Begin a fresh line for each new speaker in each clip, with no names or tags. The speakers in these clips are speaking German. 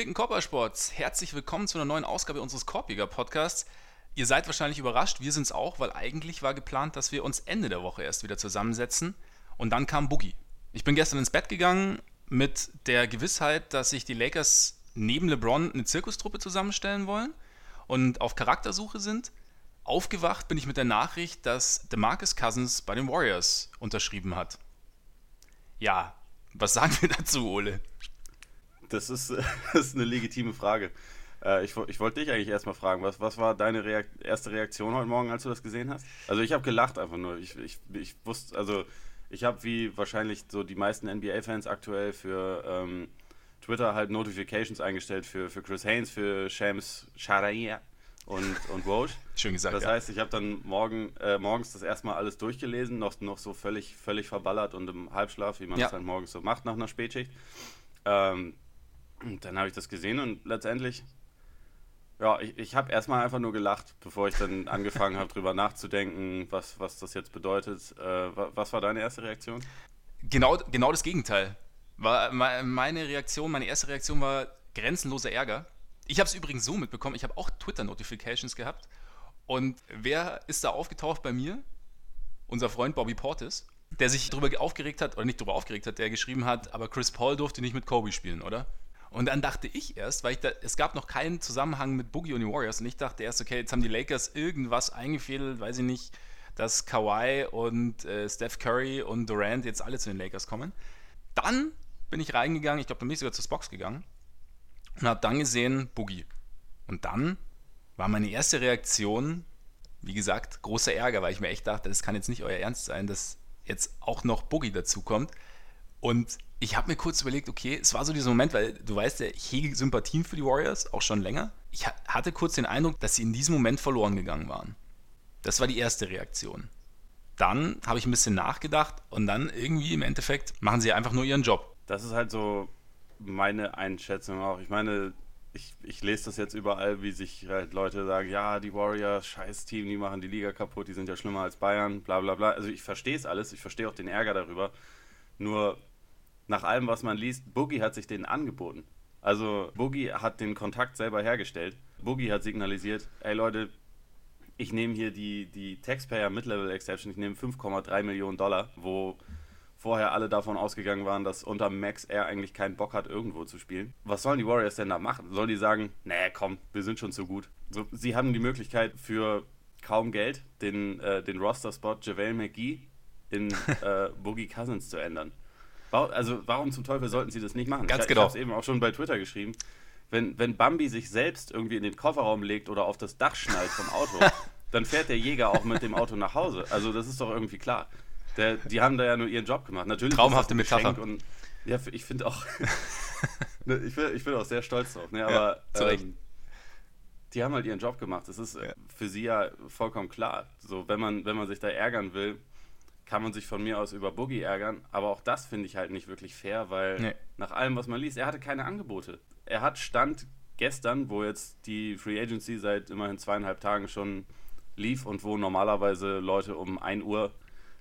Gepflegten Körpersports, herzlich willkommen zu einer neuen Ausgabe unseres Korpiger Podcasts. Ihr seid wahrscheinlich überrascht, wir sind es auch, weil eigentlich war geplant, dass wir uns Ende der Woche erst wieder zusammensetzen und dann kam Boogie. Ich bin gestern ins Bett gegangen mit der Gewissheit, dass sich die Lakers neben LeBron eine Zirkustruppe zusammenstellen wollen und auf Charaktersuche sind. Aufgewacht bin ich mit der Nachricht, dass DeMarcus Cousins bei den Warriors unterschrieben hat. Ja, was sagen wir dazu, Ole?
Das ist, das ist eine legitime Frage. Äh, ich, ich wollte dich eigentlich erstmal fragen, was, was war deine Reakt erste Reaktion heute Morgen, als du das gesehen hast? Also ich habe gelacht einfach nur. Ich, ich, ich wusste, also ich habe wie wahrscheinlich so die meisten NBA-Fans aktuell für ähm, Twitter halt Notifications eingestellt für, für Chris Haynes, für Shams Sharaia und, und Woj.
Schön gesagt.
Das
ja.
heißt, ich habe dann morgen, äh, morgens das erstmal alles durchgelesen, noch, noch so völlig, völlig verballert und im Halbschlaf, wie man
Ja.
das halt morgens so macht nach einer Spätschicht. Ähm, und dann habe ich das gesehen und letztendlich, ja, ich, ich habe erstmal einfach nur gelacht, bevor ich dann angefangen habe, drüber nachzudenken, was, was das jetzt bedeutet. Äh, wa- was war deine erste Reaktion?
Genau, genau das Gegenteil. War me- meine Reaktion, meine erste Reaktion war grenzenloser Ärger. Ich habe es übrigens so mitbekommen, ich habe auch Twitter-Notifications gehabt. Und wer ist da aufgetaucht bei mir? Unser Freund Bobby Portis, der sich darüber aufgeregt hat, oder nicht darüber aufgeregt hat, der geschrieben hat, aber Chris Paul durfte nicht mit Kobe spielen, oder? Und dann dachte ich erst, weil ich da, es gab noch keinen Zusammenhang mit Boogie und den Warriors und ich dachte erst, okay, jetzt haben die Lakers irgendwas eingefädelt, weiß ich nicht, dass Kawhi und äh, Steph Curry und Durant jetzt alle zu den Lakers kommen. Dann bin ich reingegangen, ich glaube, dann bin ich sogar zur Box gegangen und habe dann gesehen Boogie. Und dann war meine erste Reaktion, wie gesagt, großer Ärger, weil ich mir echt dachte, das kann jetzt nicht euer Ernst sein, dass jetzt auch noch Boogie dazukommt. Und ich habe mir kurz überlegt, okay, es war so dieser Moment, weil du weißt ja, ich hege Sympathien für die Warriors, auch schon länger. Ich ha- hatte kurz den Eindruck, dass sie in diesem Moment verloren gegangen waren. Das war die erste Reaktion. Dann habe ich ein bisschen nachgedacht und dann irgendwie im Endeffekt machen sie einfach nur ihren Job.
Das ist halt so meine Einschätzung auch. Ich meine, ich, ich lese das jetzt überall, wie sich halt Leute sagen, ja, die Warriors, scheiß Team, die machen die Liga kaputt, die sind ja schlimmer als Bayern, bla bla bla. Also ich verstehe es alles, ich verstehe auch den Ärger darüber. Nur nach allem, was man liest, Boogie hat sich denen angeboten. Also Boogie hat den Kontakt selber hergestellt. Boogie hat signalisiert, ey Leute, ich nehme hier die, die Taxpayer Mid-Level Exception, ich nehme 5,3 Millionen Dollar, wo vorher alle davon ausgegangen waren, dass unter Max er eigentlich keinen Bock hat, irgendwo zu spielen. Was sollen die Warriors denn da machen? Sollen die sagen, nee, komm, wir sind schon zu gut? So, sie haben die Möglichkeit für kaum Geld den, äh, den Roster-Spot JaVale McGee in äh, Boogie Cousins zu ändern. Also warum zum Teufel sollten sie das nicht machen?
Ganz
ich,
genau.
Ich habe es eben auch schon bei Twitter geschrieben. Wenn, wenn Bambi sich selbst irgendwie in den Kofferraum legt oder auf das Dach schnallt vom Auto, dann fährt der Jäger auch mit dem Auto nach Hause. Also das ist doch irgendwie klar. Der, die haben da ja nur ihren Job gemacht. Natürlich
Traumhafte Metapher.
Und, ja, ich finde auch, Ne, ich bin, ich bin auch sehr stolz drauf. Ne, aber
Recht.
ähm, die haben halt ihren Job gemacht. Das ist äh, für sie ja vollkommen klar. So, wenn man, wenn man sich da ärgern will, kann man sich von mir aus über Boogie ärgern. Aber auch das finde ich halt nicht wirklich fair, weil
Nee.
nach allem, was man liest, er hatte keine Angebote. Er hat Stand gestern, wo jetzt die Free Agency seit immerhin zweieinhalb Tagen schon lief und wo normalerweise Leute um 1 Uhr,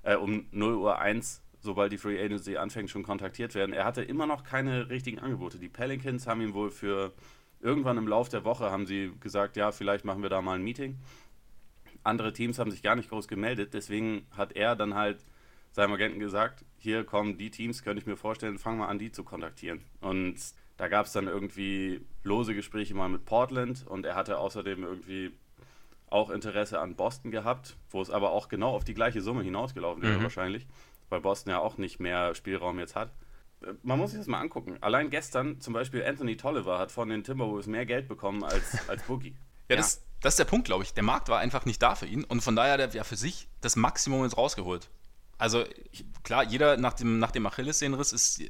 äh, um 0 Uhr 1, sobald die Free Agency anfängt, schon kontaktiert werden. Er hatte immer noch keine richtigen Angebote. Die Pelicans haben ihm wohl für irgendwann im Lauf der Woche haben sie gesagt, ja, vielleicht machen wir da mal ein Meeting. Andere Teams haben sich gar nicht groß gemeldet, deswegen hat er dann halt seinem Agenten gesagt, hier kommen die Teams, könnte ich mir vorstellen, fang mal an, die zu kontaktieren. Und da gab es dann irgendwie lose Gespräche mal mit Portland und er hatte außerdem irgendwie auch Interesse an Boston gehabt, wo es aber auch genau auf die gleiche Summe hinausgelaufen wäre
Mhm.
wahrscheinlich, weil Boston ja auch nicht mehr Spielraum jetzt hat. Man muss sich das mal angucken. Allein gestern zum Beispiel Anthony Tolliver hat von den Timberwolves mehr Geld bekommen als, als Boogie.
Ja, Das, das ist der Punkt, glaube ich. Der Markt war einfach nicht da für ihn und von daher hat er ja für sich das Maximum jetzt rausgeholt. Also klar, jeder nach dem, nach dem Achillessehnenriss ist,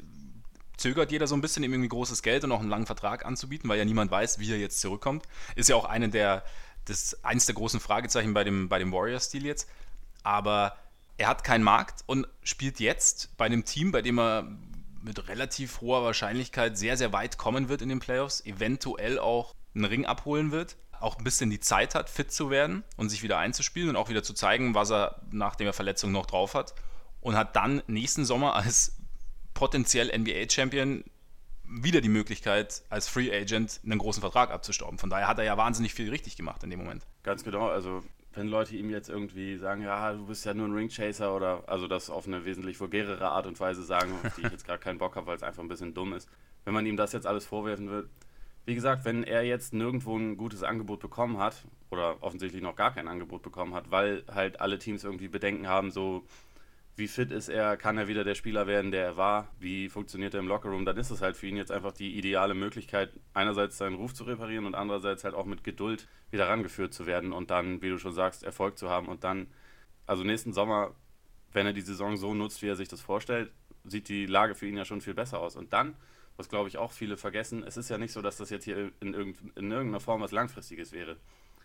zögert jeder so ein bisschen, ihm irgendwie großes Geld und auch einen langen Vertrag anzubieten, weil ja niemand weiß, wie er jetzt zurückkommt. Ist ja auch eine der, das, eins der großen Fragezeichen bei dem, bei dem Warrior-Stil jetzt. Aber er hat keinen Markt und spielt jetzt bei einem Team, bei dem er mit relativ hoher Wahrscheinlichkeit sehr, sehr weit kommen wird in den Playoffs, eventuell auch einen Ring abholen wird, auch ein bisschen die Zeit hat, fit zu werden und sich wieder einzuspielen und auch wieder zu zeigen, was er nachdem er Verletzung noch drauf hat. Und hat dann nächsten Sommer als potenziell NBA-Champion wieder die Möglichkeit, als Free Agent einen großen Vertrag abzustauben. Von daher hat er ja wahnsinnig viel richtig gemacht in dem Moment.
Ganz genau, also wenn Leute ihm jetzt irgendwie sagen, ja, du bist ja nur ein Ringchaser oder also das auf eine wesentlich vulgärere Art und Weise sagen, auf die ich jetzt gerade keinen Bock habe, weil es einfach ein bisschen dumm ist. Wenn man ihm das jetzt alles vorwerfen wird, wie gesagt, wenn er jetzt nirgendwo ein gutes Angebot bekommen hat oder offensichtlich noch gar kein Angebot bekommen hat, weil halt alle Teams irgendwie Bedenken haben, so wie fit ist er, kann er wieder der Spieler werden, der er war, wie funktioniert er im Lockerroom, dann ist es halt für ihn jetzt einfach die ideale Möglichkeit, einerseits seinen Ruf zu reparieren und andererseits halt auch mit Geduld wieder rangeführt zu werden und dann, wie du schon sagst, Erfolg zu haben und dann, also nächsten Sommer, wenn er die Saison so nutzt, wie er sich das vorstellt, sieht die Lage für ihn ja schon viel besser aus. Und dann, was glaube ich auch viele vergessen, es ist ja nicht so, dass das jetzt hier in, irgend, in irgendeiner Form was Langfristiges wäre.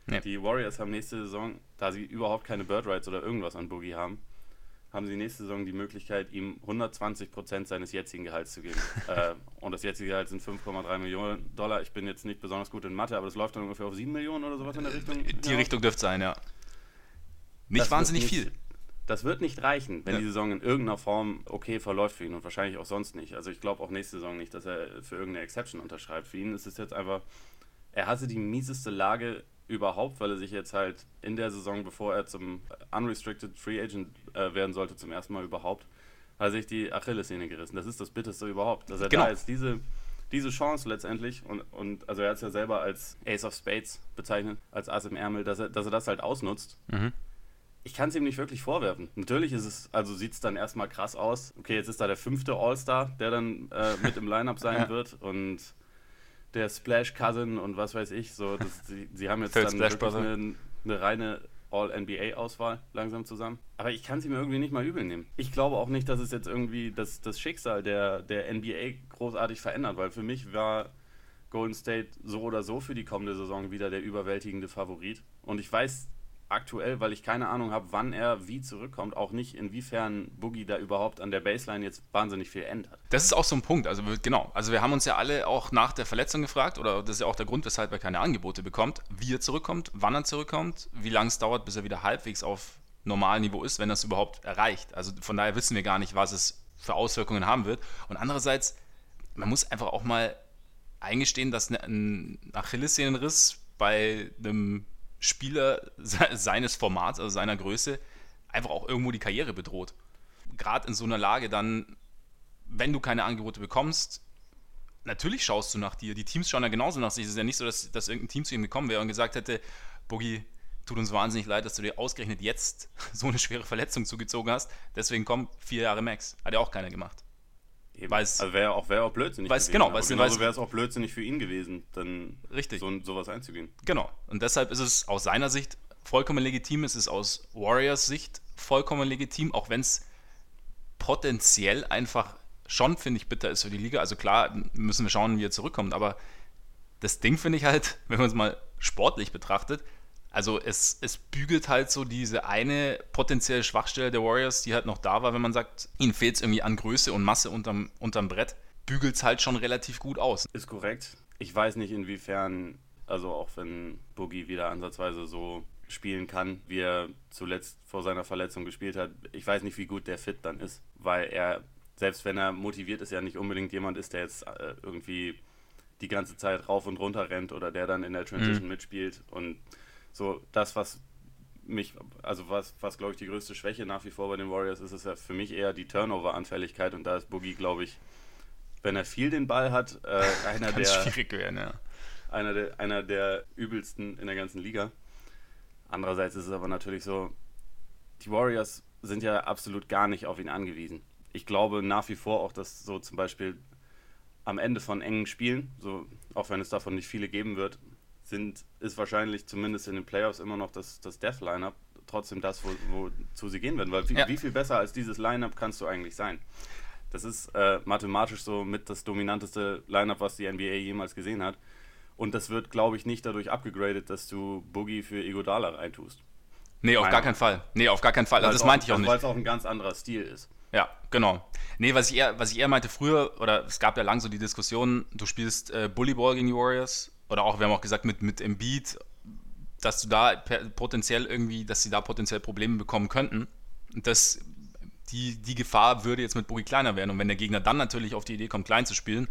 Nee. Die Warriors haben nächste Saison, da sie überhaupt keine Bird Rights oder irgendwas an Boogie haben, haben sie nächste Saison die Möglichkeit, ihm 120 Prozent seines jetzigen Gehalts zu geben. äh, und das jetzige Gehalt sind 5,3 Millionen Dollar. Ich bin jetzt nicht besonders gut in Mathe, aber das läuft dann ungefähr auf 7 Millionen oder sowas in der Richtung.
Die ja. Richtung dürfte sein, ja. Nicht das wahnsinnig nicht, viel.
Das wird nicht reichen, wenn ja. die Saison in irgendeiner Form okay verläuft für ihn und wahrscheinlich auch sonst nicht. Also ich glaube auch nächste Saison nicht, dass er für irgendeine Exception unterschreibt. Für ihn ist es jetzt einfach, er hatte die mieseste Lage überhaupt, weil er sich jetzt halt in der Saison, bevor er zum Unrestricted Free Agent äh, werden sollte, zum ersten Mal überhaupt, hat er sich die Achillessehne gerissen. Das ist das Bitteste überhaupt. Dass er genau. da jetzt diese, diese Chance letztendlich, und, und also er hat es ja selber als Ace of Spades bezeichnet, als Ass im Ärmel, dass er, dass er das halt ausnutzt. Mhm. Ich kann es ihm nicht wirklich vorwerfen. Natürlich ist es, also sieht es dann erstmal krass aus. Okay, jetzt ist da der fünfte All-Star, der dann äh, mit im Lineup sein ja. wird und der Splash Cousin und was weiß ich. So, das, sie, sie haben jetzt dann eine, eine reine All-NBA-Auswahl langsam zusammen. Aber ich kann sie mir irgendwie nicht mal übel nehmen. Ich glaube auch nicht, dass es jetzt irgendwie das, das Schicksal der, der NBA großartig verändert, weil für mich war Golden State so oder so für die kommende Saison wieder der überwältigende Favorit. Und ich weiß aktuell, weil ich keine Ahnung habe, wann er wie zurückkommt, auch nicht, inwiefern Boogie da überhaupt an der Baseline jetzt wahnsinnig viel ändert.
Das ist auch so ein Punkt. Also genau, also wir haben uns ja alle auch nach der Verletzung gefragt, oder das ist ja auch der Grund, weshalb er keine Angebote bekommt, wie er zurückkommt, wann er zurückkommt, wie lange es dauert, bis er wieder halbwegs auf Normalniveau ist, wenn es überhaupt erreicht. Also von daher wissen wir gar nicht, was es für Auswirkungen haben wird. Und andererseits, man muss einfach auch mal eingestehen, dass ein Achillessehnenriss bei einem Spieler seines Formats, also seiner Größe, einfach auch irgendwo die Karriere bedroht. Gerade in so einer Lage dann, wenn du keine Angebote bekommst, natürlich schaust du nach dir. Die Teams schauen ja genauso nach sich. Es ist ja nicht so, dass, dass irgendein Team zu ihm gekommen wäre und gesagt hätte, Boogie, tut uns wahnsinnig leid, dass du dir ausgerechnet jetzt so eine schwere Verletzung zugezogen hast. Deswegen komm, vier Jahre Max. Hat ja auch keiner gemacht.
Eben. also wäre auch, wär auch blödsinnig
weiß, gewesen. Genau,
genauso wäre es auch blödsinnig für ihn gewesen, dann
richtig.
So, sowas einzugehen.
Genau. Und deshalb ist es aus seiner Sicht vollkommen legitim, es ist aus Warriors Sicht vollkommen legitim, auch wenn es potenziell einfach schon, finde ich, bitter ist für die Liga. Also klar, müssen wir schauen, wie er zurückkommt, aber das Ding finde ich halt, wenn man es mal sportlich betrachtet, also es, es bügelt halt so diese eine potenzielle Schwachstelle der Warriors, die halt noch da war, wenn man sagt, ihnen fehlt es irgendwie an Größe und Masse unterm, unterm Brett, bügelt es halt schon relativ gut aus.
Ist korrekt. Ich weiß nicht, inwiefern, also auch wenn Boogie wieder ansatzweise so spielen kann, wie er zuletzt vor seiner Verletzung gespielt hat, ich weiß nicht, wie gut der Fit dann ist, weil er, selbst wenn er motiviert ist, ja nicht unbedingt jemand ist, der jetzt äh, irgendwie die ganze Zeit rauf und runter rennt oder der dann in der Transition mhm. mitspielt und so das, was mich, also was, was glaube ich die größte Schwäche nach wie vor bei den Warriors ist, ist ja für mich eher die Turnover-Anfälligkeit und da ist Boogie, glaube ich, wenn er viel den Ball hat, äh, einer der
werden, ja.
Einer der, einer der übelsten in der ganzen Liga. Andererseits ist es aber natürlich so, die Warriors sind ja absolut gar nicht auf ihn angewiesen. Ich glaube nach wie vor auch, dass so zum Beispiel am Ende von engen Spielen, so auch wenn es davon nicht viele geben wird, sind, ist wahrscheinlich zumindest in den Playoffs immer noch das, das Death-Lineup trotzdem das, wo, wozu sie gehen werden. Weil wie, ja. wie viel besser als dieses Lineup kannst du eigentlich sein? Das ist äh, mathematisch so mit das dominanteste Lineup, was die NBA jemals gesehen hat. Und das wird, glaube ich, nicht dadurch abgegradet, dass du Boogie für Igodala reintust.
Nee, auf Meiner. gar keinen Fall. Nee, auf gar keinen Fall. Also das meinte ich auch nicht.
Weil es auch ein ganz anderer Stil ist.
Ja, genau. Nee, was ich eher, was ich eher meinte früher, oder es gab ja lang so die Diskussion, du spielst äh, Bullyball gegen die Warriors oder auch, wir haben auch gesagt, mit, mit Embiid, dass du da potenziell irgendwie, dass sie da potenziell Probleme bekommen könnten. Und das, die, die Gefahr würde jetzt mit Boogie kleiner werden. Und wenn der Gegner dann natürlich auf die Idee kommt, klein zu spielen,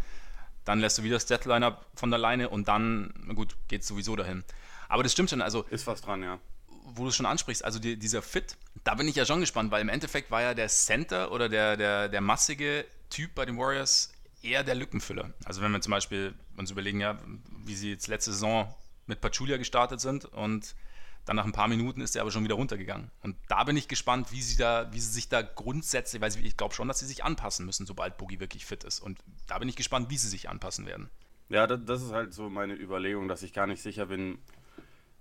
dann lässt du wieder das Deadliner von der Leine und dann, gut, geht es sowieso dahin. Aber das stimmt schon, also.
Ist was dran, ja.
Wo du es schon ansprichst, also die, dieser Fit, da bin ich ja schon gespannt, weil im Endeffekt war ja der Center oder der, der, der massige Typ bei den Warriors eher der Lückenfüller. Also wenn wir zum Beispiel uns überlegen, ja, wie sie jetzt letzte Saison mit Pachulia gestartet sind und dann nach ein paar Minuten ist er aber schon wieder runtergegangen. Und da bin ich gespannt, wie sie, da, wie sie sich da grundsätzlich, weil ich glaube schon, dass sie sich anpassen müssen, sobald Boogie wirklich fit ist. Und da bin ich gespannt, wie sie sich anpassen werden.
Ja, das, das ist halt so meine Überlegung, dass ich gar nicht sicher bin,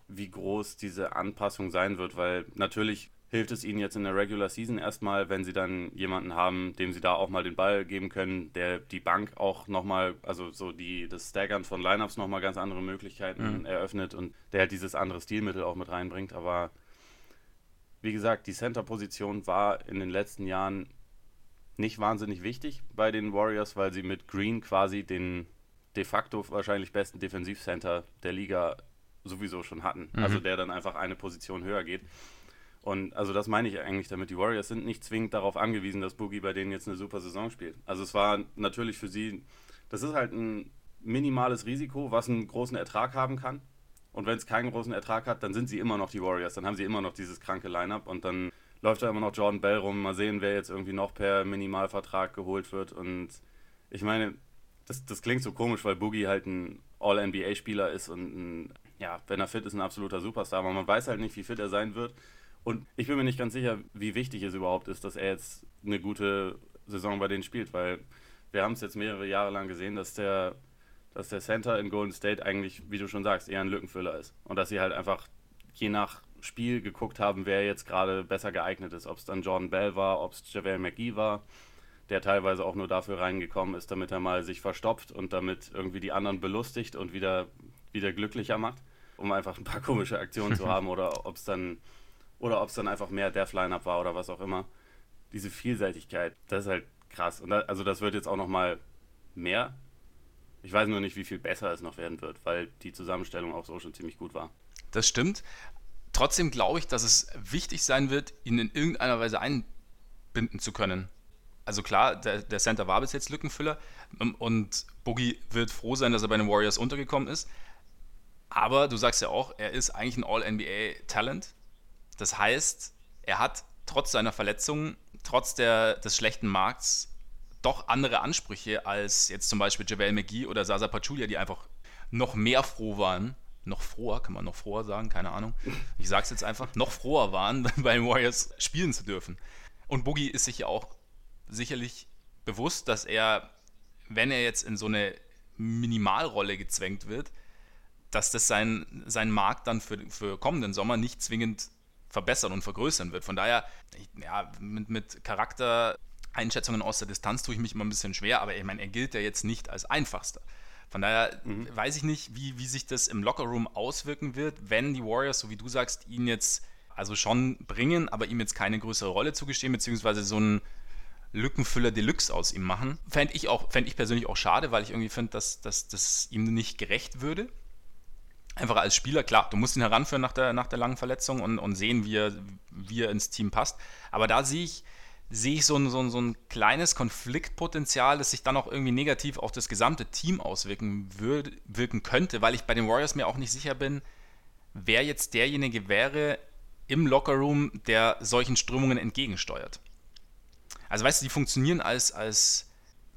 wie groß diese Anpassung sein wird, weil natürlich hilft es ihnen jetzt in der Regular Season erstmal, wenn sie dann jemanden haben, dem sie da auch mal den Ball geben können, der die Bank auch nochmal, also so die, das Staggern von Lineups nochmal ganz andere Möglichkeiten mhm. eröffnet und der halt dieses andere Stilmittel auch mit reinbringt. Aber wie gesagt, die Center-Position war in den letzten Jahren nicht wahnsinnig wichtig bei den Warriors, weil sie mit Green quasi den de facto wahrscheinlich besten Defensivcenter der Liga sowieso schon hatten. Mhm. Also der dann einfach eine Position höher geht. Und also das meine ich eigentlich damit. Die Warriors sind nicht zwingend darauf angewiesen, dass Boogie bei denen jetzt eine super Saison spielt. Also es war natürlich für sie, das ist halt ein minimales Risiko, was einen großen Ertrag haben kann. Und wenn es keinen großen Ertrag hat, dann sind sie immer noch die Warriors. Dann haben sie immer noch dieses kranke Line-up und dann läuft da immer noch Jordan Bell rum. Mal sehen, wer jetzt irgendwie noch per Minimalvertrag geholt wird. Und ich meine, das, das klingt so komisch, weil Boogie halt ein All-NBA-Spieler ist und ein, ja, wenn er fit ist, ein absoluter Superstar. Aber man weiß halt nicht, wie fit er sein wird. Und ich bin mir nicht ganz sicher, wie wichtig es überhaupt ist, dass er jetzt eine gute Saison bei denen spielt, weil wir haben es jetzt mehrere Jahre lang gesehen, dass der, dass der Center in Golden State eigentlich, wie du schon sagst, eher ein Lückenfüller ist. Und dass sie halt einfach je nach Spiel geguckt haben, wer jetzt gerade besser geeignet ist. Ob es dann Jordan Bell war, ob es JaVale McGee war, der teilweise auch nur dafür reingekommen ist, damit er mal sich verstopft und damit irgendwie die anderen belustigt und wieder, wieder glücklicher macht, um einfach ein paar komische Aktionen zu haben. Oder ob es dann oder ob es dann einfach mehr Death Lineup war oder was auch immer. Diese Vielseitigkeit, das ist halt krass. Und da, also das wird jetzt auch noch mal mehr. Ich weiß nur nicht, wie viel besser es noch werden wird, weil die Zusammenstellung auch so schon ziemlich gut war.
Das stimmt. Trotzdem glaube ich, dass es wichtig sein wird, ihn in irgendeiner Weise einbinden zu können. Also klar, der, der Center war bis jetzt Lückenfüller ähm, und Boogie wird froh sein, dass er bei den Warriors untergekommen ist. Aber du sagst ja auch, er ist eigentlich ein All-NBA-Talent das heißt, er hat trotz seiner Verletzung, trotz der, des schlechten Markts, doch andere Ansprüche als jetzt zum Beispiel JaVale McGee oder Sasa Pachulia, die einfach noch mehr froh waren, noch froher, kann man noch froher sagen, keine Ahnung. Ich sag's jetzt einfach, noch froher waren, bei den Warriors spielen zu dürfen. Und Boogie ist sich ja auch sicherlich bewusst, dass er, wenn er jetzt in so eine Minimalrolle gezwängt wird, dass das sein, sein Markt dann für, für kommenden Sommer nicht zwingend verbessern und vergrößern wird. Von daher, ja, mit, mit Charaktereinschätzungen aus der Distanz tue ich mich immer ein bisschen schwer, aber ich meine, er gilt ja jetzt nicht als einfachster. Von daher mhm. weiß ich nicht, wie, wie sich das im Lockerroom auswirken wird, wenn die Warriors, so wie du sagst, ihn jetzt also schon bringen, aber ihm jetzt keine größere Rolle zugestehen, beziehungsweise so einen Lückenfüller Deluxe aus ihm machen. Fände ich, fänd ich persönlich auch schade, weil ich irgendwie finde, dass, dass das ihm nicht gerecht würde einfach als Spieler, klar, du musst ihn heranführen nach der, nach der langen Verletzung und, und sehen, wie er, wie er ins Team passt. Aber da sehe ich, sehe ich so ein, so, ein, so ein kleines Konfliktpotenzial, das sich dann auch irgendwie negativ auf das gesamte Team auswirken würde, wirken könnte, weil ich bei den Warriors mir auch nicht sicher bin, wer jetzt derjenige wäre im Lockerroom, der solchen Strömungen entgegensteuert. Also weißt du, die funktionieren als, als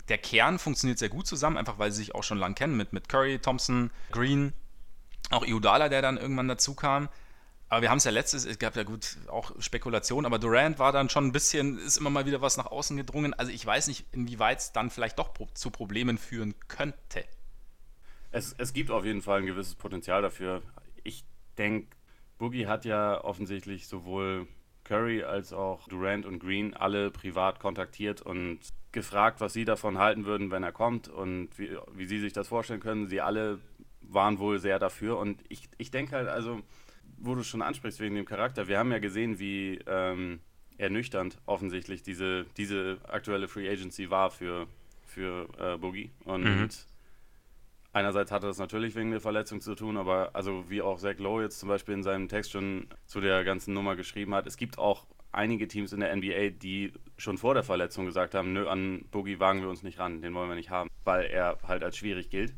der Kern funktioniert sehr gut zusammen, einfach weil sie sich auch schon lang kennen mit, mit Curry, Thompson, Green, auch Iudala, der dann irgendwann dazu kam. Aber wir haben es ja letztes, es gab ja gut auch Spekulationen, aber Durant war dann schon ein bisschen, ist immer mal wieder was nach außen gedrungen. Also ich weiß nicht, inwieweit es dann vielleicht doch zu Problemen führen könnte.
Es, es gibt auf jeden Fall ein gewisses Potenzial dafür. Ich denke, Boogie hat ja offensichtlich sowohl Curry als auch Durant und Green alle privat kontaktiert und gefragt, was sie davon halten würden, wenn er kommt und wie, wie sie sich das vorstellen können. Sie alle waren wohl sehr dafür. Und ich, ich denke halt, also, wo du schon ansprichst wegen dem Charakter, wir haben ja gesehen, wie ähm, ernüchternd offensichtlich diese, diese aktuelle Free Agency war für, für äh, Boogie. Und mhm. einerseits hatte das natürlich wegen der Verletzung zu tun, aber also wie auch Zach Lowe jetzt zum Beispiel in seinem Text schon zu der ganzen Nummer geschrieben hat, es gibt auch einige Teams in der NBA, die schon vor der Verletzung gesagt haben, nö, an Boogie wagen wir uns nicht ran, den wollen wir nicht haben. weil er halt als schwierig gilt.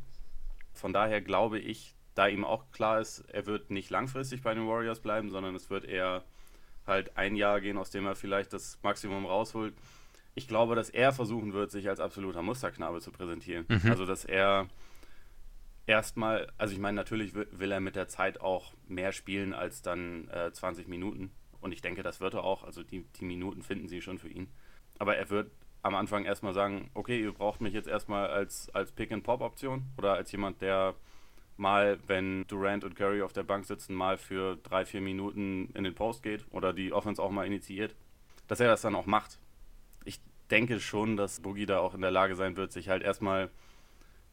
Von daher glaube ich, da ihm auch klar ist, er wird nicht langfristig bei den Warriors bleiben, sondern es wird eher halt ein Jahr gehen, aus dem er vielleicht das Maximum rausholt. Ich glaube, dass er versuchen wird, sich als absoluter Musterknabe zu präsentieren. Mhm. Also, dass er erstmal, also ich meine, natürlich will er mit der Zeit auch mehr spielen als dann äh, 20 Minuten. Und ich denke, das wird er auch. Also die, die Minuten finden sie schon für ihn. Aber er wird am Anfang erstmal sagen, okay, ihr braucht mich jetzt erstmal als, als Pick-and-Pop-Option oder als jemand, der mal, wenn Durant und Curry auf der Bank sitzen, mal für drei, vier Minuten in den Post geht oder die Offense auch mal initiiert, dass er das dann auch macht. Ich denke schon, dass Boogie da auch in der Lage sein wird, sich halt erstmal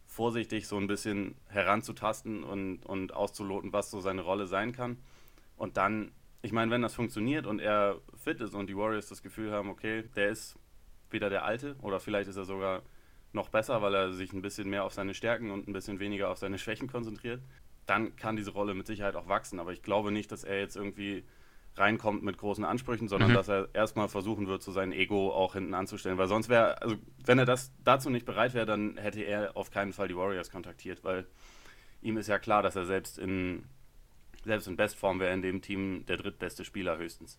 vorsichtig so ein bisschen heranzutasten und, und auszuloten, was so seine Rolle sein kann. Und dann, ich meine, wenn das funktioniert und er fit ist und die Warriors das Gefühl haben, okay, der ist wieder der Alte oder vielleicht ist er sogar noch besser, weil er sich ein bisschen mehr auf seine Stärken und ein bisschen weniger auf seine Schwächen konzentriert, dann kann diese Rolle mit Sicherheit auch wachsen. Aber ich glaube nicht, dass er jetzt irgendwie reinkommt mit großen Ansprüchen, sondern mhm. dass er erstmal versuchen wird, so sein Ego auch hinten anzustellen. Weil sonst wäre, also wenn er das dazu nicht bereit wäre, dann hätte er auf keinen Fall die Warriors kontaktiert, weil ihm ist ja klar, dass er selbst in selbst in Bestform wäre in dem Team der drittbeste Spieler höchstens.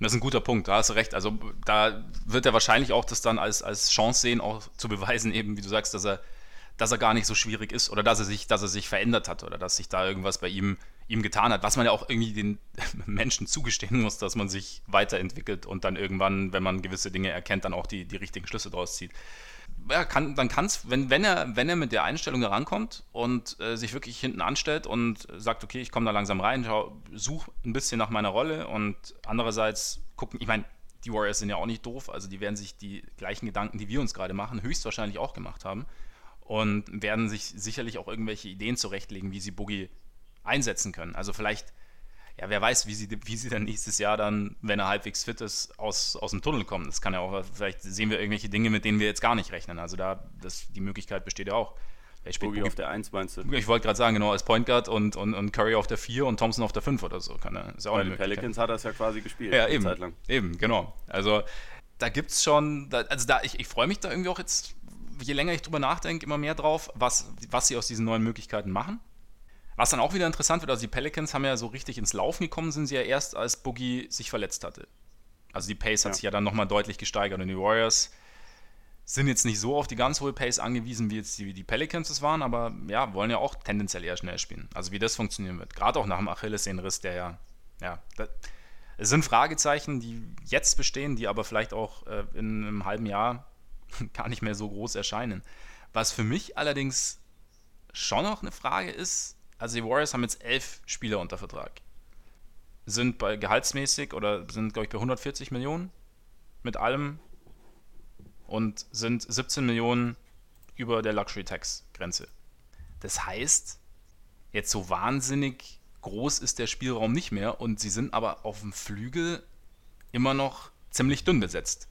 Das ist ein guter Punkt, da hast du recht. Also da wird er wahrscheinlich auch das dann als, als Chance sehen, auch zu beweisen, eben, wie du sagst, dass er, dass er gar nicht so schwierig ist oder dass er sich, dass er sich verändert hat oder dass sich da irgendwas bei ihm, ihm getan hat, was man ja auch irgendwie den Menschen zugestehen muss, dass man sich weiterentwickelt und dann irgendwann, wenn man gewisse Dinge erkennt, dann auch die, die richtigen Schlüsse draus zieht ja, kann, dann kann es, wenn, wenn, er, wenn er mit der Einstellung da rankommt und äh, sich wirklich hinten anstellt und sagt, okay, ich komme da langsam rein, suche ein bisschen nach meiner Rolle und andererseits gucken, ich meine, die Warriors sind ja auch nicht doof, also die werden sich die gleichen Gedanken, die wir uns gerade machen, höchstwahrscheinlich auch gemacht haben und werden sich sicherlich auch irgendwelche Ideen zurechtlegen, wie sie Boogie einsetzen können. Also vielleicht ja, wer weiß, wie sie, wie sie dann nächstes Jahr dann, wenn er halbwegs fit ist, aus, aus dem Tunnel kommen. Das kann ja auch, vielleicht sehen wir irgendwelche Dinge, mit denen wir jetzt gar nicht rechnen. Also da, das, die Möglichkeit besteht ja auch.
Ich Boogie auf der 1 meinst du?
Ich wollte gerade sagen, genau, als Point Guard und, und, und Curry auf der 4 und Thompson auf der 5 oder so. Kann, ist
auch Bei den Pelicans hat er es ja quasi gespielt.
Ja, eben. Zeit lang. Eben, genau. Also da gibt es schon, da, also da, ich, ich freue mich da irgendwie auch jetzt, je länger ich drüber nachdenke, immer mehr drauf, was, was sie aus diesen neuen Möglichkeiten machen. Was dann auch wieder interessant wird, also die Pelicans haben ja so richtig ins Laufen gekommen, sind sie ja erst, als Boogie sich verletzt hatte. Also die Pace hat sich ja dann nochmal deutlich gesteigert und die Warriors sind jetzt nicht so auf die ganz hohe Pace angewiesen, wie jetzt die, die Pelicans es waren, aber ja, wollen ja auch tendenziell eher schnell spielen. Also wie das funktionieren wird. Gerade auch nach dem Achillessehnenriss, der ja, ja, das, es sind Fragezeichen, die jetzt bestehen, die aber vielleicht auch äh, in einem halben Jahr gar nicht mehr so groß erscheinen. Was für mich allerdings schon noch eine Frage ist, also die Warriors haben jetzt elf Spieler unter Vertrag. Sind bei gehaltsmäßig oder sind, glaube ich, bei 140 Millionen mit allem und sind 17 Millionen über der Luxury Tax Grenze. Das heißt, jetzt so wahnsinnig groß ist der Spielraum nicht mehr und sie sind aber auf dem Flügel immer noch ziemlich dünn besetzt.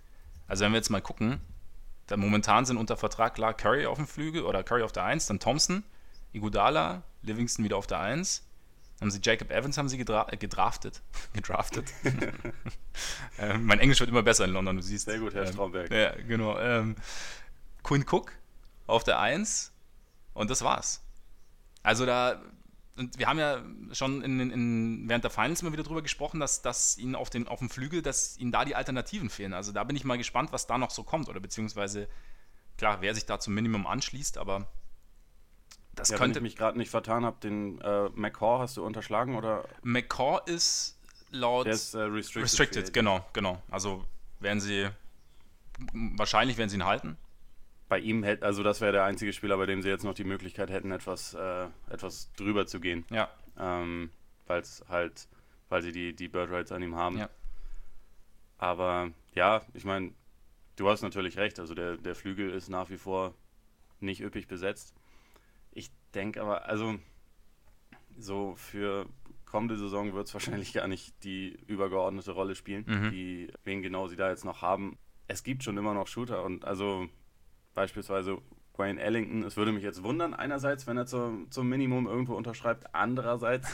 Also wenn wir jetzt mal gucken, da momentan sind unter Vertrag klar Curry auf dem Flügel oder Curry auf der 1, dann Thompson, Igudala, Livingston wieder auf der 1. Haben sie Jacob Evans haben sie gedra äh, gedraftet. gedraftet. äh, mein Englisch wird immer besser in London, du siehst.
Sehr gut, Herr ähm, Stromberg.
Ja, genau. Ähm, Quinn Cook auf der 1 und das war's. Also da, und wir haben ja schon in, in, während der Finals immer wieder drüber gesprochen, dass, dass ihnen auf, den, auf dem Flügel, dass ihnen da die Alternativen fehlen. Also da bin ich mal gespannt, was da noch so kommt oder beziehungsweise, klar, wer sich da zum Minimum anschließt, aber
das ja, könnte. Wenn ich mich gerade nicht vertan habe, den äh, McCaw hast du unterschlagen oder?
McCaw ist laut.
Der ist äh, restricted.
Restricted, genau, genau. Also werden sie. Wahrscheinlich werden sie ihn halten.
Bei ihm hätte, also das wäre der einzige Spieler, bei dem sie jetzt noch die Möglichkeit hätten, etwas, äh, etwas drüber zu gehen.
Ja.
Ähm, weil es halt, weil sie die, die Bird Rights an ihm haben. Ja. Aber ja, ich meine, du hast natürlich recht. Also der, der Flügel ist nach wie vor nicht üppig besetzt denke aber, also so für kommende Saison wird es wahrscheinlich gar nicht die übergeordnete Rolle spielen, mhm. die, wen genau sie da jetzt noch haben. Es gibt schon immer noch Shooter und also beispielsweise Wayne Ellington, es würde mich jetzt wundern, einerseits, wenn er zu, zum Minimum irgendwo unterschreibt, andererseits,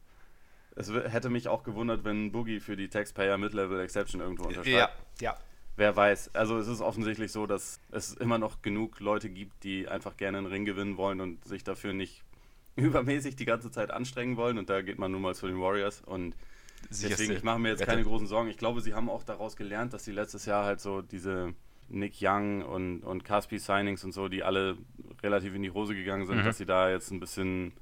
es hätte mich auch gewundert, wenn Boogie für die Taxpayer Mid-Level Exception irgendwo unterschreibt.
Ja, ja.
Wer weiß. Also es ist offensichtlich so, dass es immer noch genug Leute gibt, die einfach gerne einen Ring gewinnen wollen und sich dafür nicht übermäßig die ganze Zeit anstrengen wollen. Und da geht man nun mal zu den Warriors. Und deswegen, ich mache mir jetzt Wette. keine großen Sorgen. Ich glaube, sie haben auch daraus gelernt, dass sie letztes Jahr halt so diese Nick Young und, und Caspi Signings und so, die alle relativ in die Hose gegangen sind, mhm. dass sie da jetzt ein bisschen,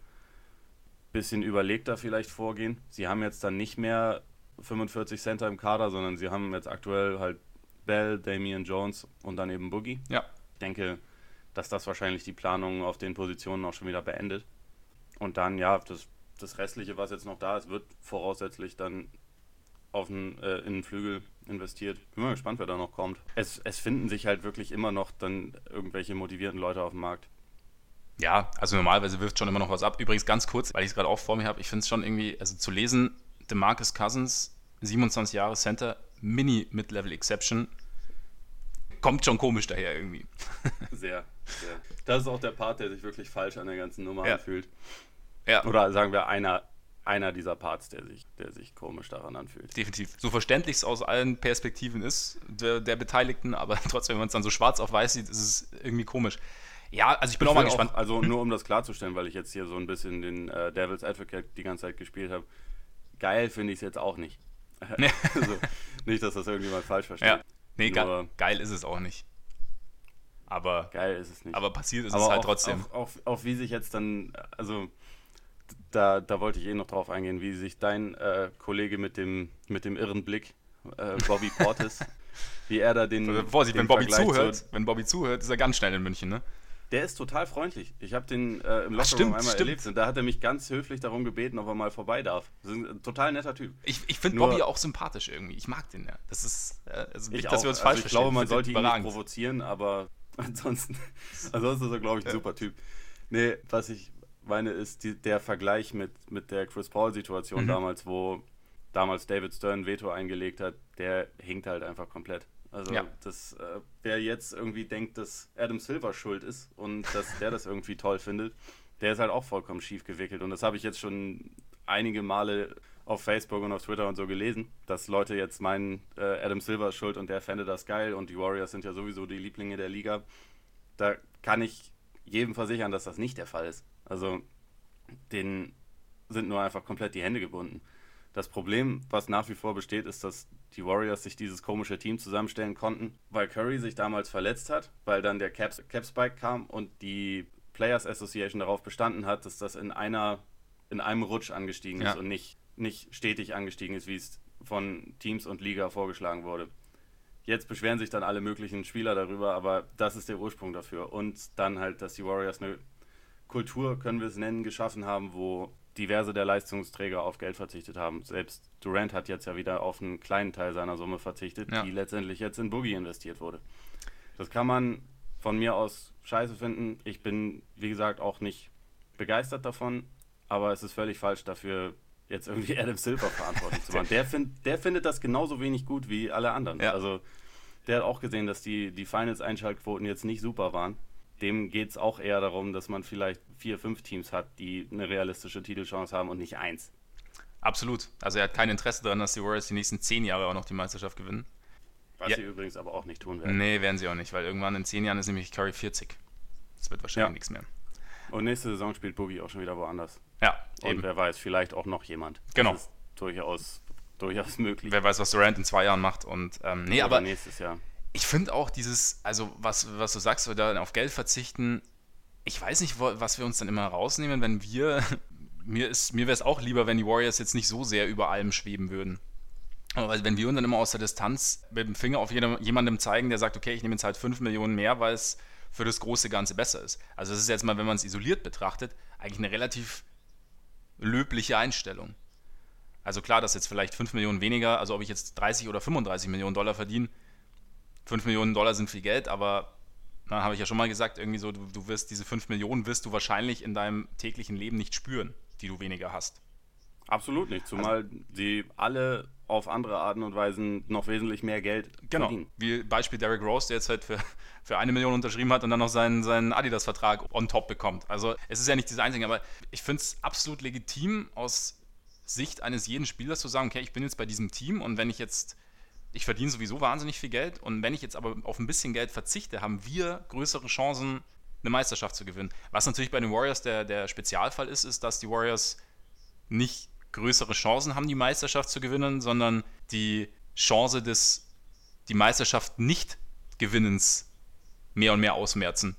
bisschen überlegter vielleicht vorgehen. Sie haben jetzt dann nicht mehr 45 Center im Kader, sondern sie haben jetzt aktuell halt Bell, Damian Jones und dann eben Boogie.
Ja.
Ich denke, dass das wahrscheinlich die Planung auf den Positionen auch schon wieder beendet. Und dann, ja, das, das Restliche, was jetzt noch da ist, wird voraussichtlich dann auf den, äh, in den Flügel investiert. Bin mal gespannt, wer da noch kommt. Es, es finden sich halt wirklich immer noch dann irgendwelche motivierten Leute auf dem Markt.
Ja, also normalerweise wirft schon immer noch was ab. Übrigens ganz kurz, weil ich es gerade auch vor mir habe, ich finde es schon irgendwie, also zu lesen, DeMarcus Cousins, 27 Jahre Center, Mini-Mid-Level-Exception, kommt schon komisch daher irgendwie.
Sehr, sehr. Das ist auch der Part, der sich wirklich falsch an der ganzen Nummer
ja.
anfühlt.
Ja.
Oder sagen wir einer, einer dieser Parts, der sich, der sich komisch daran anfühlt.
Definitiv. So verständlich es aus allen Perspektiven ist, der, der Beteiligten, aber trotzdem, wenn man es dann so schwarz auf weiß sieht, ist es irgendwie komisch. Ja, also ich bin ich auch mal gespannt. Auch,
also nur um das klarzustellen, weil ich jetzt hier so ein bisschen den äh, Devil's Advocate die ganze Zeit gespielt habe. Geil finde ich es jetzt auch nicht. also, nicht, dass das irgendjemand falsch versteht. Ja.
Nee, ge geil ist es auch nicht. Aber,
geil ist es nicht.
Aber passiert ist aber es halt
auch,
trotzdem.
Auch, auch, auch, wie sich jetzt dann, also da, da wollte ich eh noch drauf eingehen, wie sich dein äh, Kollege mit dem, mit dem irren Blick, äh, Bobby Portis, wie er da den.
Also Vorsicht, den wenn Bobby Vergleich zuhört, wenn Bobby zuhört, ist er ganz schnell in München, ne?
Der ist total freundlich. Ich habe den äh, im Lockerroom einmal stimmt. erlebt und da hat er mich ganz höflich darum gebeten, ob er mal vorbei darf. Das ist ein total netter Typ.
Ich, ich finde Bobby auch sympathisch irgendwie. Ich mag den ja. Das ist, äh, also
nicht, dass wir uns falsch also ich glaube, man sollte ihn nicht provozieren, aber ansonsten, ansonsten ist er, glaube ich, ein super Typ. Nee, was ich, meine, ist die, der Vergleich mit, mit der Chris Paul-Situation mhm. damals, wo damals David Stern Veto eingelegt hat, der hinkt halt einfach komplett. Also, ja. das, äh, wer jetzt irgendwie denkt, dass Adam Silver schuld ist und dass der das irgendwie toll findet, der ist halt auch vollkommen schief gewickelt. Und das habe ich jetzt schon einige Male auf Facebook und auf Twitter und so gelesen, dass Leute jetzt meinen, äh, Adam Silver ist schuld und der fände das geil und die Warriors sind ja sowieso die Lieblinge der Liga. Da kann ich jedem versichern, dass das nicht der Fall ist. Also denen sind nur einfach komplett die Hände gebunden. Das Problem, was nach wie vor besteht, ist, dass die Warriors sich dieses komische Team zusammenstellen konnten, weil Curry sich damals verletzt hat, weil dann der Cap, Cap Spike kam und die Players Association darauf bestanden hat, dass das in einer in einem Rutsch angestiegen ja. ist und nicht, nicht stetig angestiegen ist, wie es von Teams und Liga vorgeschlagen wurde. Jetzt beschweren sich dann alle möglichen Spieler darüber, aber das ist der Ursprung dafür. Und dann halt, dass die Warriors eine Kultur, können wir es nennen, geschaffen haben, wo diverse der Leistungsträger auf Geld verzichtet haben. Selbst Durant hat jetzt ja wieder auf einen kleinen Teil seiner Summe verzichtet, ja. die letztendlich jetzt in Boogie investiert wurde. Das kann man von mir aus scheiße finden. Ich bin, wie gesagt, auch nicht begeistert davon, aber es ist völlig falsch dafür, jetzt irgendwie Adam Silver verantwortlich zu machen. Der, find, der findet das genauso wenig gut wie alle anderen. Ja. Also der hat auch gesehen, dass die, die Finals-Einschaltquoten jetzt nicht super waren dem geht es auch eher darum, dass man vielleicht vier, fünf Teams hat, die eine realistische Titelchance haben und nicht eins.
Absolut. Also er hat kein Interesse daran, dass die Warriors die nächsten zehn Jahre auch noch die Meisterschaft gewinnen.
Was ja. sie übrigens aber auch nicht tun werden.
Nee, werden sie auch nicht, weil irgendwann in zehn Jahren ist nämlich Curry 40. Das wird wahrscheinlich ja. nichts mehr.
Und nächste Saison spielt Boogie auch schon wieder woanders.
Ja,
Und eben. wer weiß, vielleicht auch noch jemand.
Genau. Das
ist durchaus, durchaus möglich.
Wer weiß, was Durant in zwei Jahren macht. Und ähm, nee, Oder aber
nächstes Jahr
ich finde auch dieses, also was, was du sagst, oder auf Geld verzichten, ich weiß nicht, was wir uns dann immer rausnehmen, wenn wir, mir, mir wäre es auch lieber, wenn die Warriors jetzt nicht so sehr über allem schweben würden. Aber wenn wir uns dann immer aus der Distanz mit dem Finger auf jedem, jemandem zeigen, der sagt, okay, ich nehme jetzt halt 5 Millionen mehr, weil es für das große Ganze besser ist. Also das ist jetzt mal, wenn man es isoliert betrachtet, eigentlich eine relativ löbliche Einstellung. Also klar, dass jetzt vielleicht 5 Millionen weniger, also ob ich jetzt 30 oder 35 Millionen Dollar verdiene, 5 Millionen Dollar sind viel Geld, aber na, habe ich ja schon mal gesagt, irgendwie so, du, du wirst diese 5 Millionen wirst du wahrscheinlich in deinem täglichen Leben nicht spüren, die du weniger hast.
Absolut nicht, zumal also, sie alle auf andere Arten und Weisen noch wesentlich mehr Geld
genau, verdienen. Wie Beispiel Derrick Rose, der jetzt halt für, für eine Million unterschrieben hat und dann noch seinen, seinen Adidas-Vertrag on top bekommt. Also es ist ja nicht diese einzige, aber ich finde es absolut legitim aus Sicht eines jeden Spielers zu sagen, okay, ich bin jetzt bei diesem Team und wenn ich jetzt ich verdiene sowieso wahnsinnig viel Geld und wenn ich jetzt aber auf ein bisschen Geld verzichte, haben wir größere Chancen, eine Meisterschaft zu gewinnen. Was natürlich bei den Warriors der, der Spezialfall ist, ist, dass die Warriors nicht größere Chancen haben, die Meisterschaft zu gewinnen, sondern die Chance des die Meisterschaft nicht gewinnens mehr und mehr ausmerzen.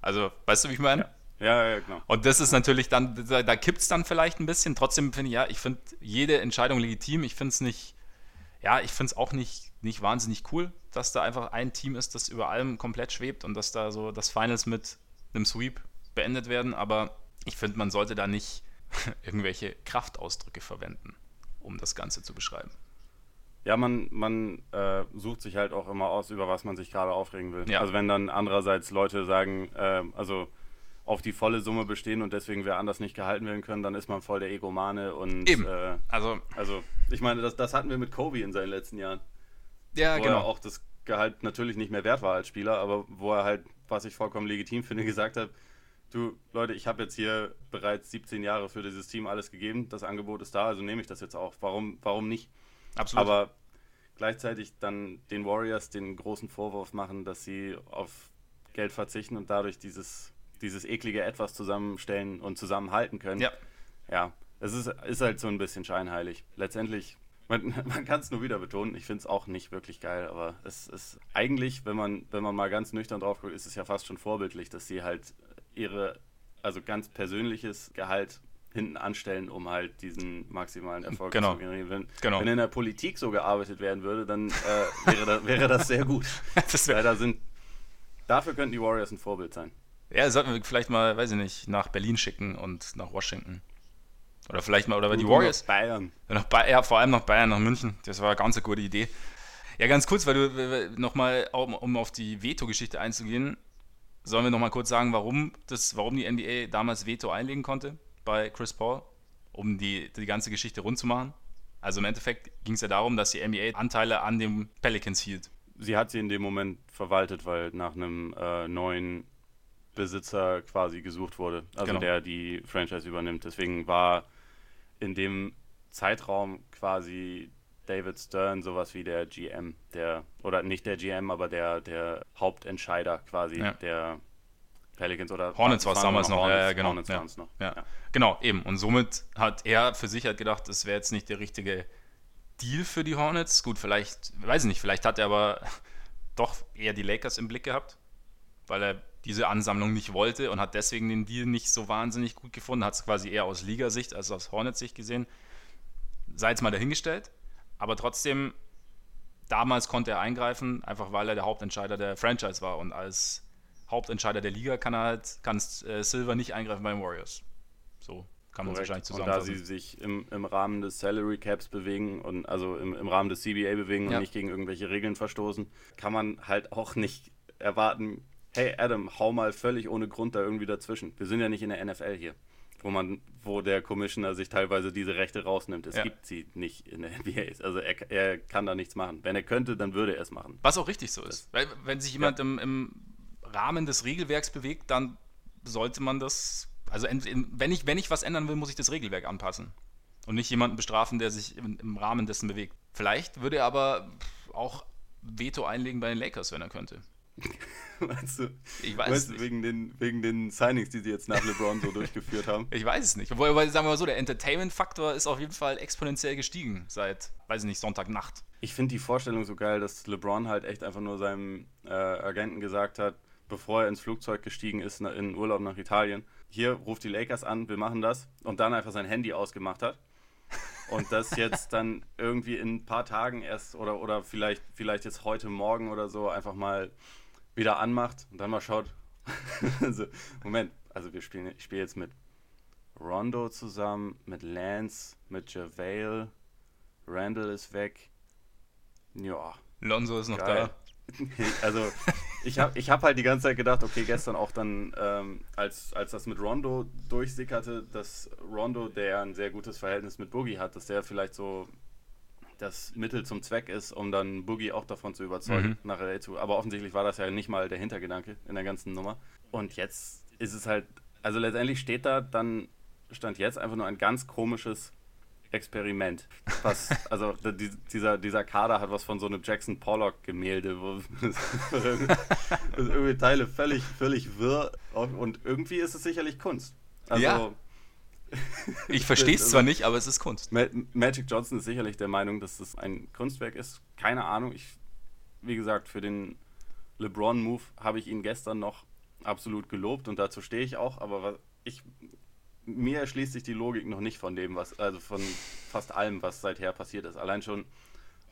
Also, weißt du, wie ich meine?
Ja, ja, ja genau.
Und das ist natürlich dann, da, da kippt es dann vielleicht ein bisschen. Trotzdem finde ich, ja, ich finde jede Entscheidung legitim. Ich finde es nicht, ja, ich finde es auch nicht, nicht wahnsinnig cool, dass da einfach ein Team ist, das über allem komplett schwebt und dass da so das Finals mit einem Sweep beendet werden. Aber ich finde, man sollte da nicht irgendwelche Kraftausdrücke verwenden, um das Ganze zu beschreiben.
Ja, man, man äh, sucht sich halt auch immer aus, über was man sich gerade aufregen will.
Ja.
Also wenn dann andererseits Leute sagen, äh, also auf die volle Summe bestehen und deswegen wir anders nicht gehalten werden können, dann ist man voll der Egomane und
Eben.
Äh,
Also,
also ich meine, das, das hatten wir mit Kobe in seinen letzten Jahren.
ja,
wo
genau.
er auch das Gehalt natürlich nicht mehr wert war als Spieler, aber wo er halt, was ich vollkommen legitim finde, gesagt hat, du Leute, ich habe jetzt hier bereits 17 Jahre für dieses Team alles gegeben, das Angebot ist da, also nehme ich das jetzt auch. Warum, warum nicht?
Absolut.
Aber gleichzeitig dann den Warriors den großen Vorwurf machen, dass sie auf Geld verzichten und dadurch dieses, dieses eklige Etwas zusammenstellen und zusammenhalten können.
ja,
Ja, es ist, ist halt so ein bisschen scheinheilig. Letztendlich, man, man kann es nur wieder betonen, ich finde es auch nicht wirklich geil, aber es ist eigentlich, wenn man, wenn man mal ganz nüchtern drauf guckt, ist es ja fast schon vorbildlich, dass sie halt ihre, also ganz persönliches Gehalt hinten anstellen, um halt diesen maximalen Erfolg
Genau.
zu generieren. Wenn,
Genau.
wenn in der Politik so gearbeitet werden würde, dann äh, wäre, das, wäre das sehr gut.
das wär,
Leider sind, dafür könnten die Warriors ein Vorbild sein.
Ja, sollten wir vielleicht mal, weiß ich nicht, nach Berlin schicken und nach Washington. Oder vielleicht mal, oder weil die Warriors,
Bayern.
nach Bay ja, vor allem nach Bayern, nach München. Das war eine ganz eine gute Idee. Ja, ganz kurz, weil du nochmal, um, um auf die Veto-Geschichte einzugehen, sollen wir nochmal kurz sagen, warum, das, warum die NBA damals Veto einlegen konnte bei Chris Paul, um die, die ganze Geschichte rund zu machen. Also im Endeffekt ging es ja darum, dass die NBA Anteile an dem Pelicans hielt.
sie hat sie in dem Moment verwaltet, weil nach einem äh, neuen Besitzer quasi gesucht wurde, also
Genau.
der die Franchise übernimmt. Deswegen war in dem Zeitraum quasi David Stern sowas wie der GM, der oder nicht der GM, aber der der Hauptentscheider quasi
Ja.
der Pelicans oder
Hornets war's
waren
damals noch,
Hornets,
ja, ja, genau,
Hornets
ja.
noch.
Ja. Genau, eben. Und somit hat er für sich halt gedacht, das wäre jetzt nicht der richtige Deal für die Hornets. Gut, vielleicht, weiß ich nicht, vielleicht hat er aber doch eher die Lakers im Blick gehabt, weil er diese Ansammlung nicht wollte und hat deswegen den Deal nicht so wahnsinnig gut gefunden, hat es quasi eher aus Ligasicht als aus Hornets-Sicht gesehen. Sei jetzt mal dahingestellt, aber trotzdem, damals konnte er eingreifen, einfach weil er der Hauptentscheider der Franchise war und als Hauptentscheider der Liga kann er halt, kann äh, Silver nicht eingreifen bei den Warriors. So kann man es wahrscheinlich
Und da sie
zusammenfassen.
sich im, im Rahmen des Salary Caps bewegen und also im, im Rahmen des CBA bewegen
Ja.
und nicht gegen irgendwelche Regeln verstoßen, kann man halt auch nicht erwarten, hey Adam, hau mal völlig ohne Grund da irgendwie dazwischen. Wir sind ja nicht in der NFL hier, wo man, wo der Commissioner sich teilweise diese Rechte rausnimmt. Es
Ja.
gibt sie nicht in der NBA. Also er, er kann da nichts machen. Wenn er könnte, dann würde er es machen.
Was auch richtig so ist. Weil, wenn sich jemand im, im Rahmen des Regelwerks bewegt, dann sollte man das. Also, wenn ich, wenn ich was ändern will, muss ich das Regelwerk anpassen. Und nicht jemanden bestrafen, der sich im, im Rahmen dessen bewegt. Vielleicht würde er aber auch Veto einlegen bei den Lakers, wenn er könnte.
Meinst du?
Ich weiß nicht.
wegen den, wegen den Signings, die sie jetzt nach LeBron so durchgeführt haben?
Ich weiß es nicht. Obwohl, sagen wir mal so, der Entertainment-Faktor ist auf jeden Fall exponentiell gestiegen seit, weiß ich nicht, Sonntagnacht.
Ich finde die Vorstellung so geil, dass LeBron halt echt einfach nur seinem äh, Agenten gesagt hat, bevor er ins Flugzeug gestiegen ist in Urlaub nach Italien, hier ruft die Lakers an, wir machen das und dann einfach sein Handy ausgemacht hat und das jetzt dann irgendwie in ein paar Tagen erst oder, oder vielleicht, vielleicht jetzt heute Morgen oder so einfach mal wieder anmacht und dann mal schaut. also, Moment, also wir spielen, ich spiele jetzt mit Rondo zusammen, mit Lance, mit JaVale, Randall ist weg. Ja,
Lonzo ist noch
geil. Also ich habe ich hab halt die ganze Zeit gedacht, okay, gestern auch dann, ähm, als, als das mit Rondo durchsickerte, dass Rondo, der ein sehr gutes Verhältnis mit Boogie hat, dass der vielleicht so das Mittel zum Zweck ist, um dann Boogie auch davon zu überzeugen,
Mhm.
nach LA zu. Aber offensichtlich war das ja nicht mal der Hintergedanke in der ganzen Nummer. Und jetzt ist es halt, also letztendlich steht da dann, stand jetzt einfach nur ein ganz komisches Experiment. Was, also dieser, dieser Kader hat was von so einem Jackson Pollock-Gemälde, wo irgendwie Teile völlig, völlig wirr und irgendwie ist es sicherlich Kunst.
Also, ja. Ich verstehe es zwar nicht, aber es ist Kunst.
Magic Johnson ist sicherlich der Meinung, dass es ein Kunstwerk ist. Keine Ahnung. Ich, wie gesagt, für den LeBron-Move habe ich ihn gestern noch absolut gelobt und dazu stehe ich auch. Aber ich, mir erschließt sich die Logik noch nicht von dem, was, also von fast allem, was seither passiert ist. Allein schon,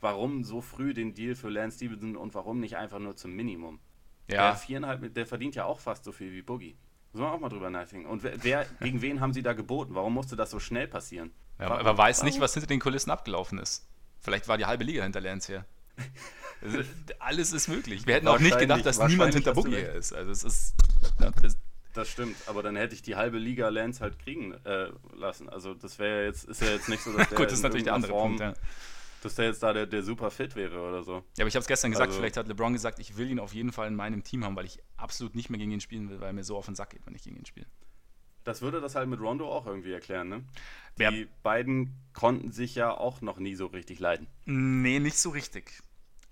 warum so früh den Deal für Lance Stevenson und warum nicht einfach nur zum Minimum? Ja. Der, viereinhalb, der verdient ja auch fast so viel wie Boogie. Sollen wir auch mal drüber nachdenken. Und wer, wer, gegen wen haben sie da geboten? Warum musste das so schnell passieren?
Ja, aber man weiß nicht, was hinter den Kulissen abgelaufen ist. Vielleicht war die halbe Liga hinter Lance her. Also, alles ist möglich. Wir hätten auch nicht gedacht, dass niemand hinter Boogie her ist. Also es ist.
Ja, das, das stimmt, aber dann hätte ich die halbe Liga Lance halt kriegen äh, lassen. Also das wäre jetzt, ist ja jetzt nicht so, dass
der Gut, das ist natürlich der andere Form, Punkt, ja.
Dass der jetzt da der, der super fit wäre oder so.
Ja, aber ich habe es gestern gesagt, also, vielleicht hat LeBron gesagt, ich will ihn auf jeden Fall in meinem Team haben, weil ich absolut nicht mehr gegen ihn spielen will, weil er mir so auf den Sack geht, wenn ich gegen ihn spiele.
Das würde das halt mit Rondo auch irgendwie erklären, ne? Die ja. beiden konnten sich ja auch noch nie so richtig leiden.
Nee, nicht so richtig.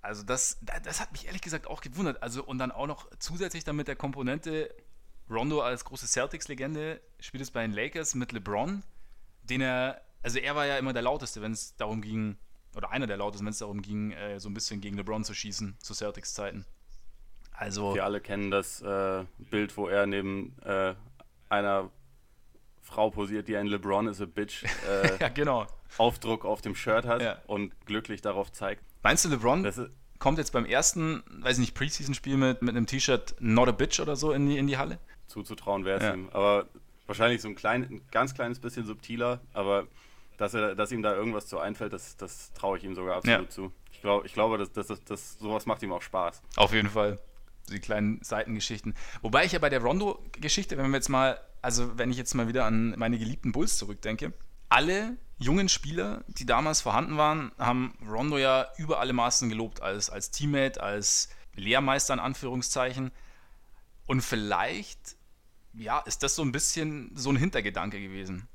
Also das, das hat mich ehrlich gesagt auch gewundert. Also und dann auch noch zusätzlich dann mit der Komponente, Rondo als große Celtics-Legende spielt es bei den Lakers mit LeBron, den er, also er war ja immer der lauteste, wenn es darum ging, oder einer der lautesten, wenn es darum ging, äh, so ein bisschen gegen LeBron zu schießen zu Celtics-Zeiten.
Also wir alle kennen das äh, Bild, wo er neben äh, einer Frau posiert, die ein LeBron is a Bitch
äh, ja, genau.
Aufdruck auf dem Shirt hat ja. und glücklich darauf zeigt.
Meinst du, LeBron kommt jetzt beim ersten, weiß ich nicht, Preseason-Spiel mit, mit einem T-Shirt Not a Bitch oder so in die, in die Halle?
Zuzutrauen wäre es ja. ihm. Aber wahrscheinlich so ein, klein, ein ganz kleines bisschen subtiler, aber dass, er, dass ihm da irgendwas zu einfällt, das, das traue ich ihm sogar absolut ja. zu. Ich, glaub, ich glaube, dass, dass, dass, dass sowas macht ihm auch Spaß.
Auf jeden Fall. Die kleinen Seitengeschichten. Wobei ich ja bei der Rondo-Geschichte, wenn wir jetzt mal, also wenn ich jetzt mal wieder an meine geliebten Bulls zurückdenke, alle jungen Spieler, die damals vorhanden waren, haben Rondo ja über alle Maßen gelobt als, als Teammate, als Lehrmeister in Anführungszeichen. Und vielleicht, ja, ist das so ein bisschen so ein Hintergedanke gewesen.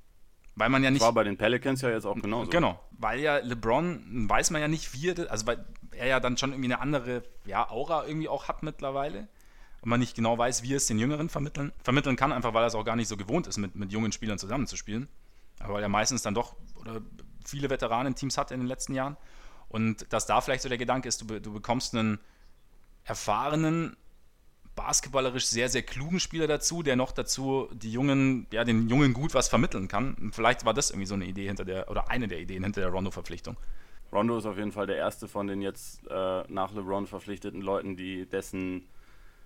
Weil man ja nicht.
War bei den Pelicans ja jetzt auch genauso.
Genau, weil ja LeBron, weiß man ja nicht, wie er, also weil er ja dann schon irgendwie eine andere ja, Aura irgendwie auch hat mittlerweile. Und man nicht genau weiß, wie er es den Jüngeren vermitteln, vermitteln kann, einfach weil er es auch gar nicht so gewohnt ist, mit, mit jungen Spielern zusammenzuspielen. Aber weil er meistens dann doch oder viele Veteranenteams hat in den letzten Jahren. Und dass da vielleicht so der Gedanke ist, du, du bekommst einen erfahrenen, basketballerisch sehr, sehr klugen Spieler dazu, der noch dazu die Jungen, ja, den Jungen gut was vermitteln kann. Vielleicht war das irgendwie so eine Idee hinter der, oder eine der Ideen hinter der Rondo-Verpflichtung.
Rondo ist auf jeden Fall der erste von den jetzt äh, nach LeBron verpflichteten Leuten, die dessen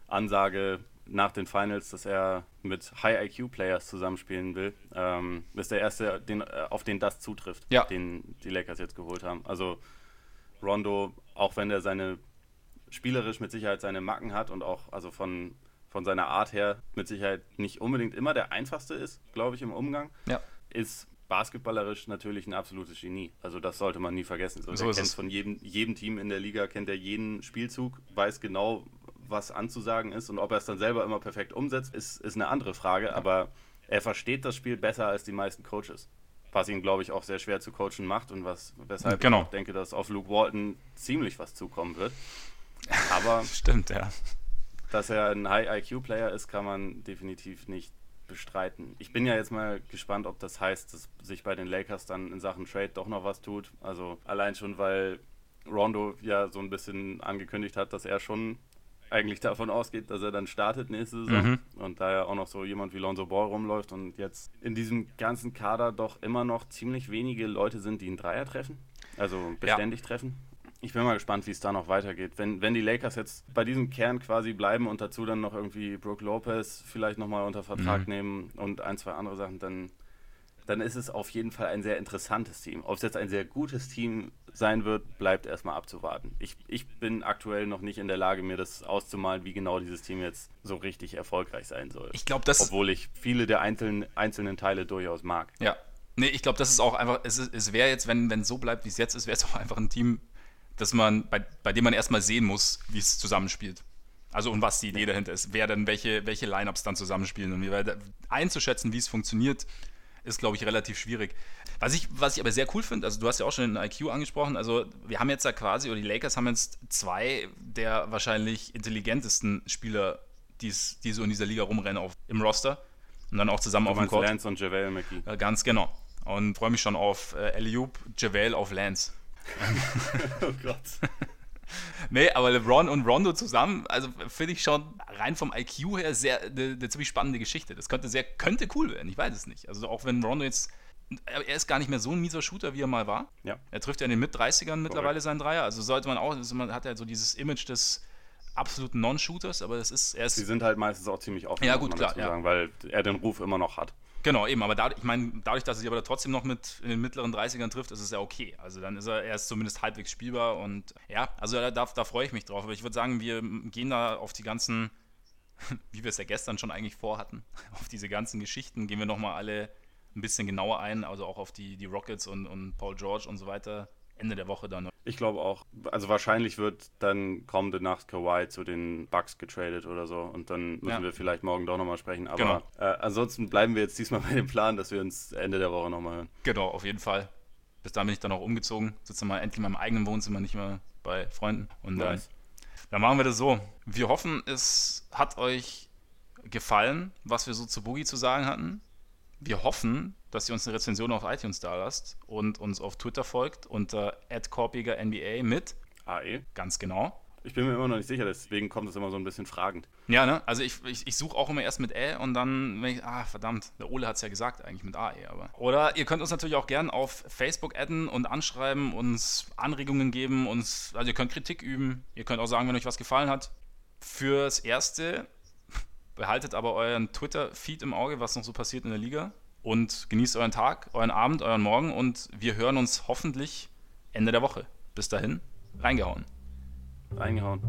Ansage nach den Finals, dass er mit High-IQ-Players zusammenspielen will, ähm, ist der erste, den, äh, auf den das zutrifft, ja. den die Lakers jetzt geholt haben. Also Rondo, auch wenn er seine spielerisch mit Sicherheit seine Macken hat und auch also von, von seiner Art her mit Sicherheit nicht unbedingt immer der einfachste ist, glaube ich, im Umgang, ja. ist basketballerisch natürlich ein absolutes Genie. Also das sollte man nie vergessen. So, so er kennt von jedem, jedem Team in der Liga, kennt er jeden Spielzug, weiß genau, was anzusagen ist und ob er es dann selber immer perfekt umsetzt, ist, ist eine andere Frage, aber er versteht das Spiel besser als die meisten Coaches. Was ihn, glaube ich, auch sehr schwer zu coachen macht und was, weshalb genau. ich denke, dass auf Luke Walton ziemlich was zukommen wird. Aber
stimmt, ja.
Dass er ein High-IQ-Player ist, kann man definitiv nicht bestreiten. Ich bin ja jetzt mal gespannt, ob das heißt, dass sich bei den Lakers dann in Sachen Trade doch noch was tut. Also allein schon, weil Rondo ja so ein bisschen angekündigt hat, dass er schon eigentlich davon ausgeht, dass er dann startet nächste Saison. Mhm. Und da ja auch noch so jemand wie Lonzo Ball rumläuft und jetzt in diesem ganzen Kader doch immer noch ziemlich wenige Leute sind, die einen Dreier treffen. Also beständig ja. treffen. Ich bin mal gespannt, wie es da noch weitergeht. Wenn, wenn die Lakers jetzt bei diesem Kern quasi bleiben und dazu dann noch irgendwie Brooke Lopez vielleicht nochmal unter Vertrag mhm. nehmen und ein, zwei andere Sachen, dann, dann ist es auf jeden Fall ein sehr interessantes Team. Ob es jetzt ein sehr gutes Team sein wird, bleibt erstmal abzuwarten. Ich, ich bin aktuell noch nicht in der Lage, mir das auszumalen, wie genau dieses Team jetzt so richtig erfolgreich sein soll.
Ich glaube, das.
Obwohl ich viele der einzelnen, einzelnen Teile durchaus mag.
Ja. Nee, ich glaube, das ist auch einfach, es, es wäre jetzt, wenn es so bleibt, wie es jetzt ist, wäre es auch einfach ein Team, dass man, bei, bei dem man erstmal sehen muss, wie es zusammenspielt. Also und was die Idee dahinter ist, wer dann welche, welche Lineups dann zusammenspielen und wie einzuschätzen, wie es funktioniert, ist, glaube ich, relativ schwierig. Was ich, was ich aber sehr cool finde, also du hast ja auch schon den IQ angesprochen, also wir haben jetzt da quasi, oder die Lakers haben jetzt zwei der wahrscheinlich intelligentesten Spieler, die so in dieser Liga rumrennen auf, im Roster. Und dann auch zusammen du auf dem
Court. Lance und JaVale McGee.
Äh, ganz genau. Und freue mich schon auf äh, Eliup, JaVale auf Lance. oh Gott. nee, aber LeBron und Rondo zusammen, also finde ich schon rein vom IQ her sehr eine ziemlich spannende Geschichte. Das könnte sehr, könnte cool werden, ich weiß es nicht. Also auch wenn Rondo jetzt er ist gar nicht mehr so ein mieser Shooter, wie er mal war.
Ja.
Er trifft ja in den Mit-30ern mittlerweile seinen Dreier. Also sollte man auch, also man hat ja so dieses Image des absoluten Non-Shooters, aber das ist
erst. Sie sind halt meistens auch ziemlich offen,
ja, gut, klar,
ja. sagen, weil er den Ruf immer noch hat.
Genau, eben, aber dadurch, ich meine, dadurch, dass er sich aber trotzdem noch mit in den mittleren 30ern trifft, ist es ja okay. Also dann ist er, er ist zumindest halbwegs spielbar und ja, also da, da, da freue ich mich drauf. Aber ich würde sagen, wir gehen da auf die ganzen, wie wir es ja gestern schon eigentlich vorhatten, auf diese ganzen Geschichten, gehen wir nochmal alle ein bisschen genauer ein, also auch auf die, die Rockets und, und Paul George und so weiter. Ende der Woche dann.
Ich glaube auch. Also wahrscheinlich wird dann kommende Nacht Kawhi zu den Bucks getradet oder so und dann müssen ja. wir vielleicht morgen doch nochmal sprechen. Aber genau. äh, ansonsten bleiben wir jetzt diesmal bei dem Plan, dass wir uns Ende der Woche nochmal hören.
Genau, auf jeden Fall. Bis dahin bin ich dann auch umgezogen. Sitze mal endlich mal im eigenen Wohnzimmer, nicht mehr bei Freunden. Und nice. äh, dann machen wir das so. Wir hoffen, es hat euch gefallen, was wir so zu Boogie zu sagen hatten. Wir hoffen, dass ihr uns eine Rezension auf iTunes da lasst und uns auf Twitter folgt unter NBA mit
AE.
Ganz genau.
Ich bin mir immer noch nicht sicher, deswegen kommt es immer so ein bisschen fragend.
Ja, ne? Also ich, ich, ich suche auch immer erst mit Ä und dann, wenn ich, ah, verdammt, der Ole hat es ja gesagt, eigentlich mit AE, aber. Oder ihr könnt uns natürlich auch gern auf Facebook adden und anschreiben, uns Anregungen geben, uns, also ihr könnt Kritik üben, ihr könnt auch sagen, wenn euch was gefallen hat. Fürs Erste behaltet aber euren Twitter-Feed im Auge, was noch so passiert in der Liga und genießt euren Tag, euren Abend, euren Morgen und wir hören uns hoffentlich Ende der Woche. Bis dahin, reingehauen.
Reingehauen.